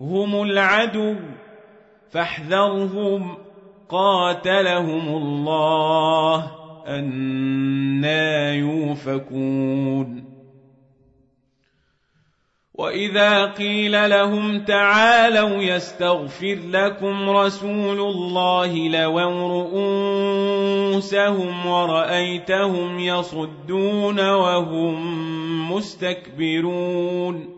هم العدو فاحذرهم قاتلهم الله أنا يوفكون. وإذا قيل لهم تعالوا يستغفر لكم رسول الله لووا رؤوسهم ورأيتهم يصدون وهم مستكبرون.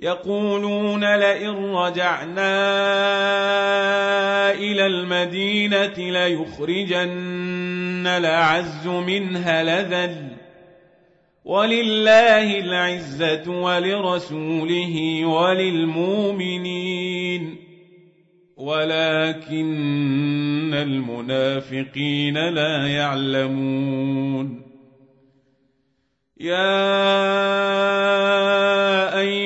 يقولون لئن رجعنا إلى المدينة ليخرجن الأعز منها لذل. ولله العزة ولرسوله وللمؤمنين. ولكن المنافقين لا يعلمون. يا أيها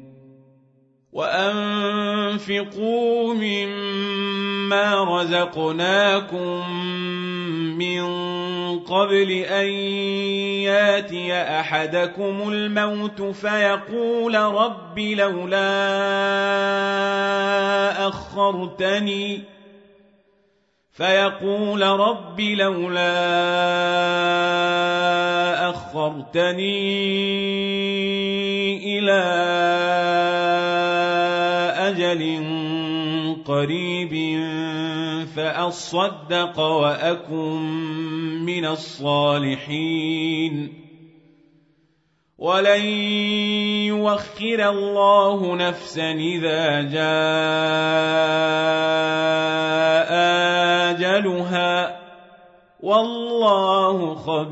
وانفقوا مما رزقناكم من قبل ان ياتي احدكم الموت فيقول رب لولا اخرتني فيقول رب لولا أخرتني قريب فأصدق وأكن من الصالحين. ولن يوخر الله نفسا إذا جاء أجلها. والله خبير.